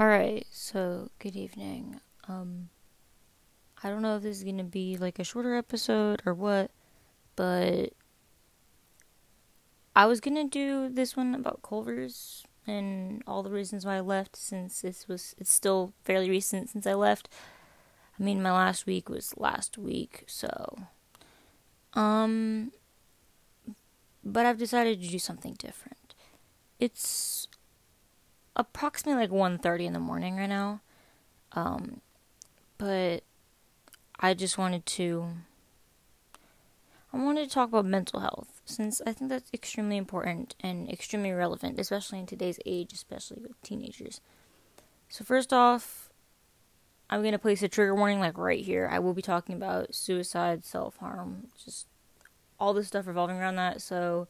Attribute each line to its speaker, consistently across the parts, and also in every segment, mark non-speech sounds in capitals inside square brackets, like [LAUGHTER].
Speaker 1: Alright, so good evening. Um, I don't know if this is gonna be like a shorter episode or what, but I was gonna do this one about Culver's and all the reasons why I left since this was it's still fairly recent since I left. I mean my last week was last week, so um but I've decided to do something different. It's approximately like 1.30 in the morning right now. Um but I just wanted to I wanted to talk about mental health since I think that's extremely important and extremely relevant, especially in today's age, especially with teenagers. So, first off, I'm to place a trigger warning like right here. I will be talking about suicide, self harm, just all the stuff revolving around that. So,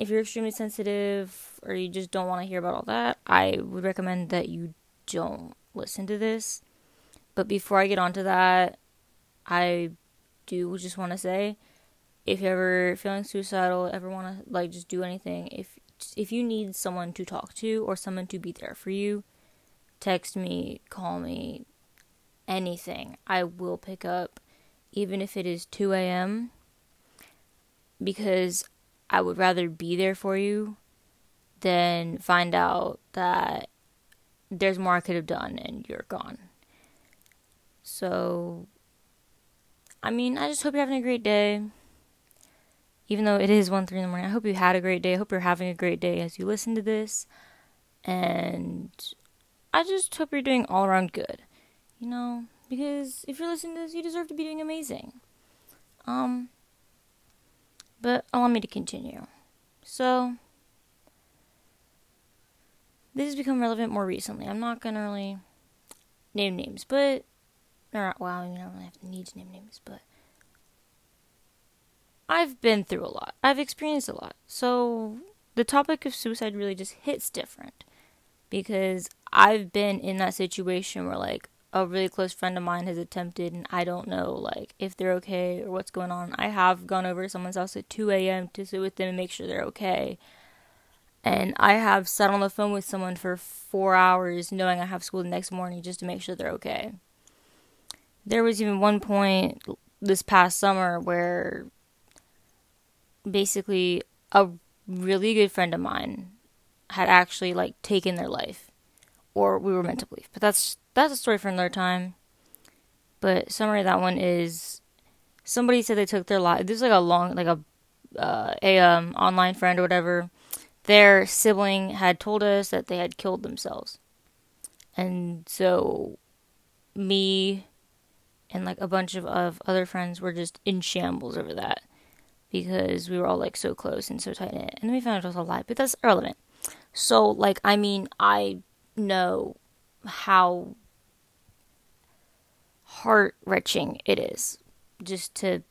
Speaker 1: if you're extremely sensitive or you just don't want to hear about all that, I would recommend that you don't listen to this. But before I get onto that, I do just want to say if you're ever feeling suicidal, ever want to like just do anything, if if you need someone to talk to or someone to be there for you, text me, call me, anything. I will pick up, even if it is 2 a.m., because I would rather be there for you than find out that there's more I could have done and you're gone. So I mean, I just hope you're having a great day. Even though it is 1 3 in the morning, I hope you had a great day. I hope you're having a great day as you listen to this. And I just hope you're doing all around good. You know, because if you're listening to this, you deserve to be doing amazing. Um, but uh, allow me to continue. So, this has become relevant more recently. I'm not gonna really name names, but or well, you don't really have the need to name names, but I've been through a lot. I've experienced a lot. So the topic of suicide really just hits different because I've been in that situation where like a really close friend of mine has attempted and I don't know like if they're okay or what's going on. I have gone over to someone's house at 2 a.m. to sit with them and make sure they're okay. And I have sat on the phone with someone for four hours knowing I have school the next morning just to make sure they're okay. There was even one point this past summer where basically a really good friend of mine had actually like taken their life or we were meant to believe but that's that's a story for another time but summary of that one is somebody said they took their life this is like a long like a uh, a um online friend or whatever their sibling had told us that they had killed themselves and so me and like a bunch of, of other friends were just in shambles over that because we were all like so close and so tight knit. And then we found out it was a lie, but that's irrelevant. So, like, I mean, I know how heart wrenching it is just to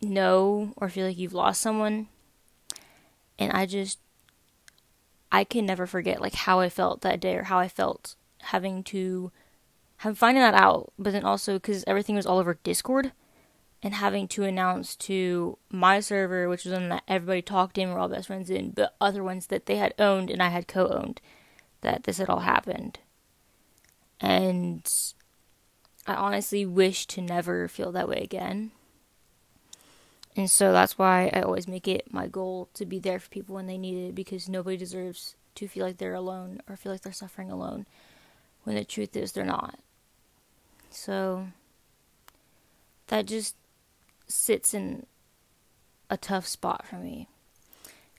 Speaker 1: know or feel like you've lost someone. And I just, I can never forget like how I felt that day or how I felt having to have finding that out, but then also because everything was all over Discord and having to announce to my server, which was one that everybody talked in, we're all best friends in, but other ones that they had owned and I had co owned, that this had all happened. And I honestly wish to never feel that way again. And so that's why I always make it my goal to be there for people when they need it because nobody deserves to feel like they're alone or feel like they're suffering alone when the truth is they're not. So that just sits in a tough spot for me.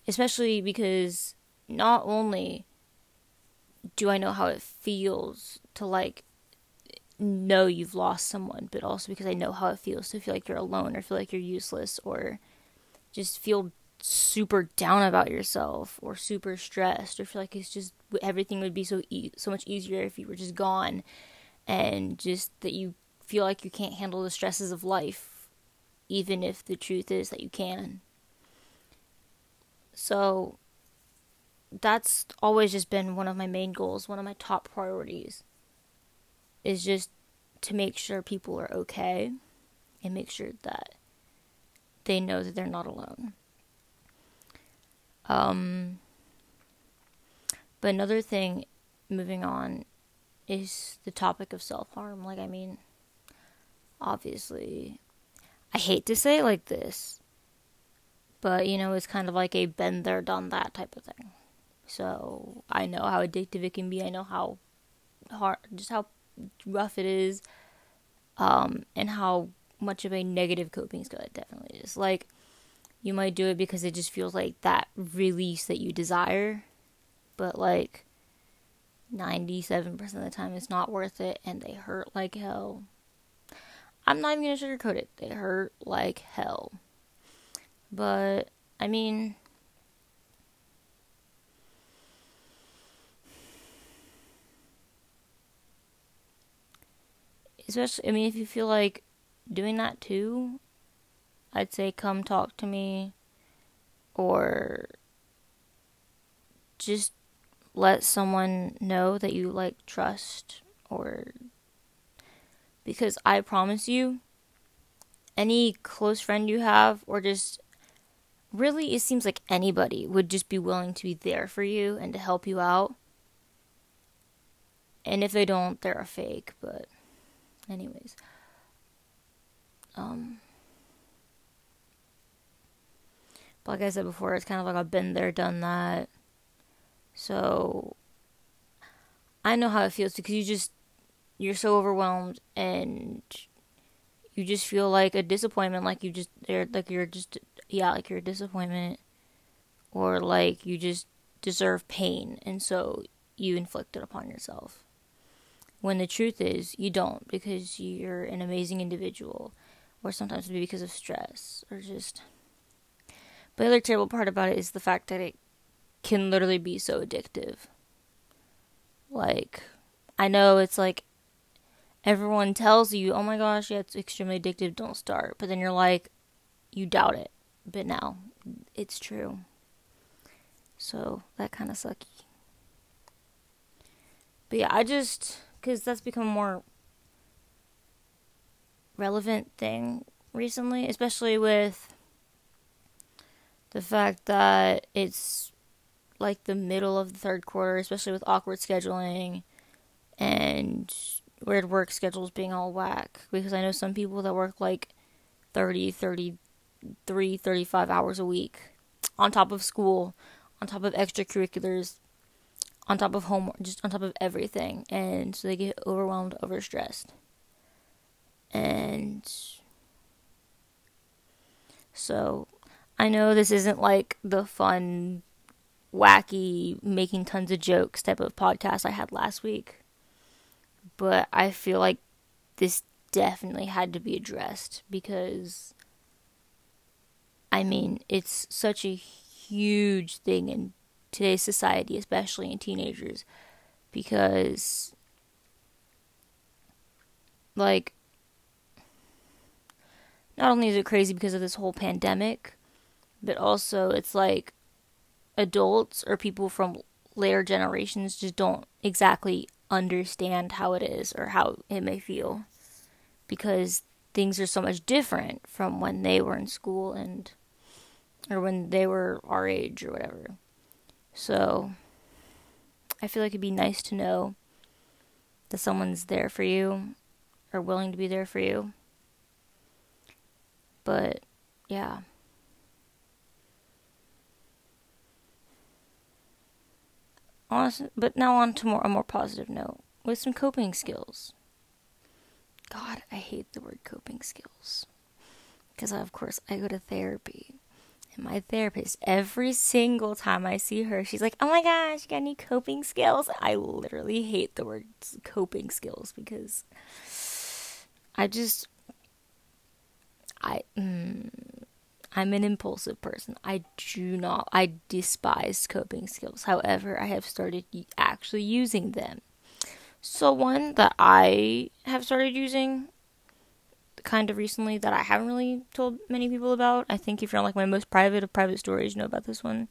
Speaker 1: Especially because not only do I know how it feels to like know you've lost someone, but also because I know how it feels to feel like you're alone or feel like you're useless or just feel super down about yourself or super stressed or feel like it's just everything would be so e- so much easier if you were just gone and just that you feel like you can't handle the stresses of life even if the truth is that you can. So that's always just been one of my main goals one of my top priorities is just to make sure people are okay and make sure that they know that they're not alone um, but another thing moving on is the topic of self harm. Like, I mean, obviously, I hate to say it like this, but you know, it's kind of like a been there, done that type of thing. So I know how addictive it can be. I know how hard, just how rough it is, um, and how much of a negative coping skill it definitely is. Like, you might do it because it just feels like that release that you desire, but like 97% of the time it's not worth it and they hurt like hell. I'm not even gonna sugarcoat it. They hurt like hell. But, I mean, especially, I mean, if you feel like doing that too, I'd say come talk to me or just let someone know that you like trust or because I promise you any close friend you have or just really it seems like anybody would just be willing to be there for you and to help you out. And if they don't, they're a fake, but anyways. Um but like I said before, it's kind of like I've been there, done that. So I know how it feels because you just you're so overwhelmed and you just feel like a disappointment like you just they're like you're just yeah, like you're a disappointment or like you just deserve pain and so you inflict it upon yourself. When the truth is you don't because you're an amazing individual or sometimes maybe because of stress or just but the other terrible part about it is the fact that it can literally be so addictive. Like, I know it's like everyone tells you, oh my gosh, yeah, it's extremely addictive, don't start. But then you're like, you doubt it. But now, it's true. So, that kind of sucky. But yeah, I just, because that's become more relevant thing recently, especially with the fact that it's like the middle of the third quarter, especially with awkward scheduling and weird work schedules being all whack. Because I know some people that work like 30, 33, 35 hours a week on top of school, on top of extracurriculars, on top of homework, just on top of everything. And so they get overwhelmed, overstressed. And so I know this isn't like the fun wacky, making tons of jokes type of podcast I had last week. But I feel like this definitely had to be addressed because, I mean, it's such a huge thing in today's society, especially in teenagers, because, like, not only is it crazy because of this whole pandemic, but also it's like adults or people from later generations just don't exactly understand how it is or how it may feel because things are so much different from when they were in school and or when they were our age or whatever. So I feel like it'd be nice to know that someone's there for you or willing to be there for you. But yeah. Honestly, but now on to more a more positive note with some coping skills. God, I hate the word coping skills because of course I go to therapy. And my therapist, every single time I see her, she's like, "Oh my gosh, you got any coping skills?" I literally hate the word coping skills because I just I mm, I'm an impulsive person. I do not, I despise coping skills. However, I have started actually using them. So, one that I have started using kind of recently that I haven't really told many people about. I think if you're on like my most private of private stories, you know about this one.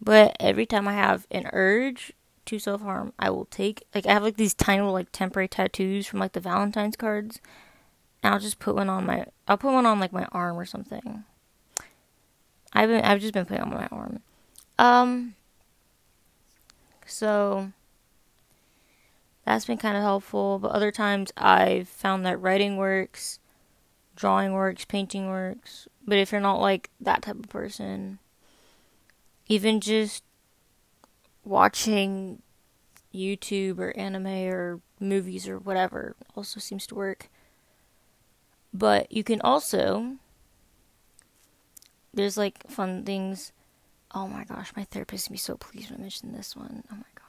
Speaker 1: But every time I have an urge to self harm, I will take like I have like these tiny little like temporary tattoos from like the Valentine's cards. And I'll just put one on my I'll put one on like my arm or something. I've been I've just been putting on my arm. Um so That's been kind of helpful, but other times I've found that writing works, drawing works, painting works. But if you're not like that type of person, even just watching YouTube or anime or movies or whatever also seems to work. But you can also there's like fun things. Oh my gosh, my therapist would be so pleased when I mention this one. Oh my god.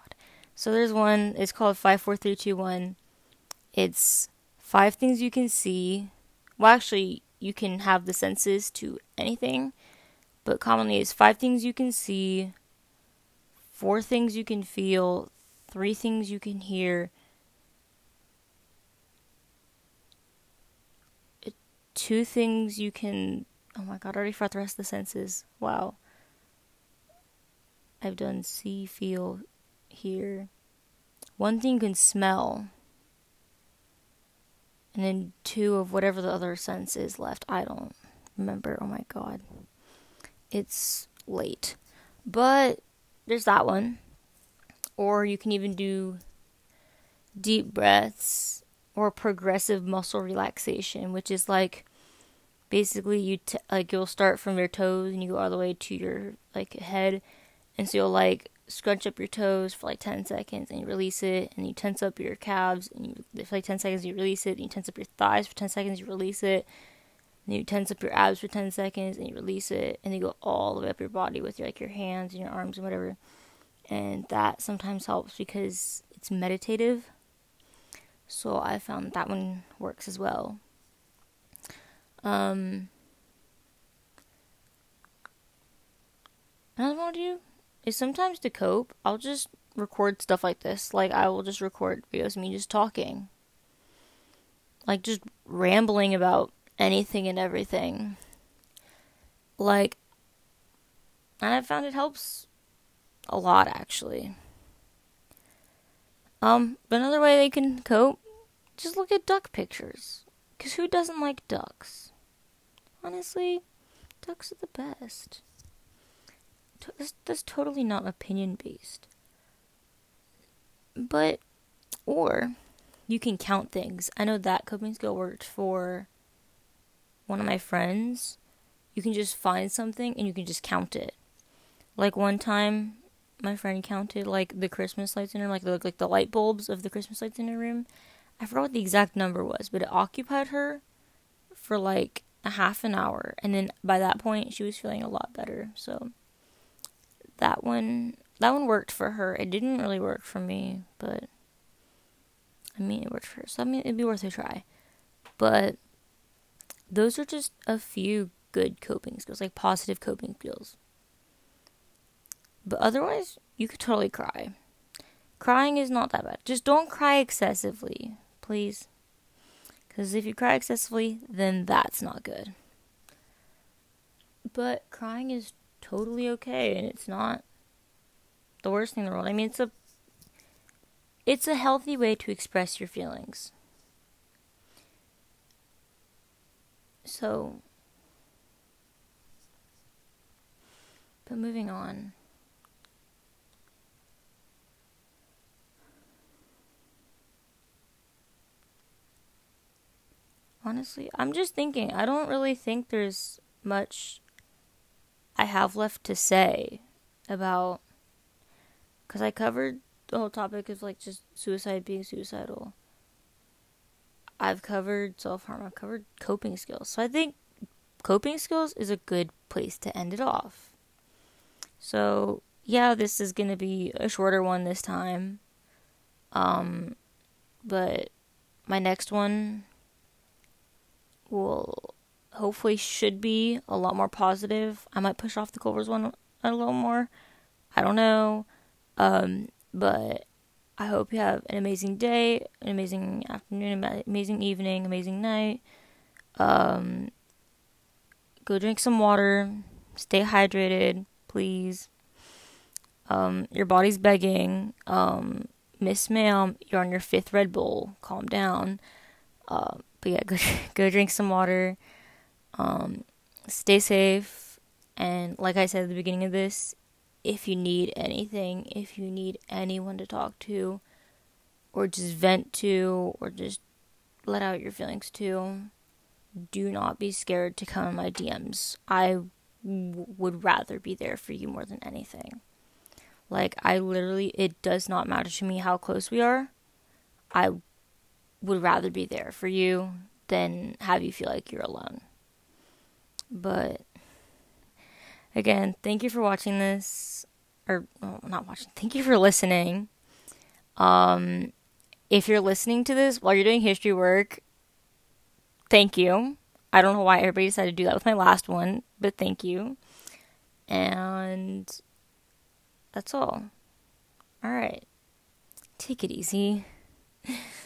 Speaker 1: So there's one, it's called 54321. It's five things you can see. Well, actually, you can have the senses to anything, but commonly it's five things you can see, four things you can feel, three things you can hear, two things you can. Oh my god, I already forgot the rest of the senses. Wow. I've done see, feel, hear. One thing you can smell. And then two of whatever the other sense is left. I don't remember. Oh my god. It's late. But there's that one. Or you can even do deep breaths or progressive muscle relaxation, which is like basically you t- like you'll start from your toes and you go all the way to your like head, and so you'll like scrunch up your toes for like 10 seconds and you release it and you tense up your calves and you for like 10 seconds you release it and you tense up your thighs for 10 seconds you release it. And you tense up your abs for 10 seconds and you release it and you go all the way up your body with your like your hands and your arms and whatever. And that sometimes helps because it's meditative. So i found that one works as well. Um another one to do is sometimes to cope, I'll just record stuff like this. Like I will just record videos of me just talking. Like just rambling about anything and everything. Like and I found it helps a lot actually. Um, but another way they can cope, just look at duck pictures. Cause who doesn't like ducks? Honestly, ducks are the best that's, totally not opinion based. But, or you can count things. I know that coping skill worked for one of my friends. You can just find something and you can just count it. Like one time, my friend counted like the Christmas lights in her, like the like the light bulbs of the Christmas lights in her room. I forgot what the exact number was, but it occupied her for like a half an hour, and then by that point, she was feeling a lot better. So that one that one worked for her. It didn't really work for me, but I mean it worked for her. So I mean it'd be worth a try. But those are just a few good coping skills, like positive coping skills. But otherwise, you could totally cry. Crying is not that bad. Just don't cry excessively, please. Because if you cry excessively, then that's not good. But crying is totally okay and it's not the worst thing in the world. I mean, it's a it's a healthy way to express your feelings. So but moving on. Honestly, I'm just thinking, I don't really think there's much I have left to say about because I covered the whole topic of like just suicide being suicidal. I've covered self harm. I've covered coping skills. So I think coping skills is a good place to end it off. So yeah, this is gonna be a shorter one this time. Um, but my next one will hopefully should be a lot more positive. I might push off the Culver's one a little more. I don't know. Um, but I hope you have an amazing day, an amazing afternoon, an amazing evening, amazing night. Um, go drink some water. Stay hydrated, please. Um, your body's begging. Um, Miss Ma'am, you're on your fifth Red Bull. Calm down. Uh, but yeah, [LAUGHS] go, go drink some water. Um, stay safe. And like I said at the beginning of this, if you need anything, if you need anyone to talk to, or just vent to or just let out your feelings to, do not be scared to come in my DMs. I w- would rather be there for you more than anything. Like, I literally, it does not matter to me how close we are. I would rather be there for you than have you feel like you're alone. But again, thank you for watching this or well, not watching. Thank you for listening. Um if you're listening to this while you're doing history work, thank you. I don't know why everybody decided to do that with my last one, but thank you. And that's all. All right. Take it easy. [LAUGHS]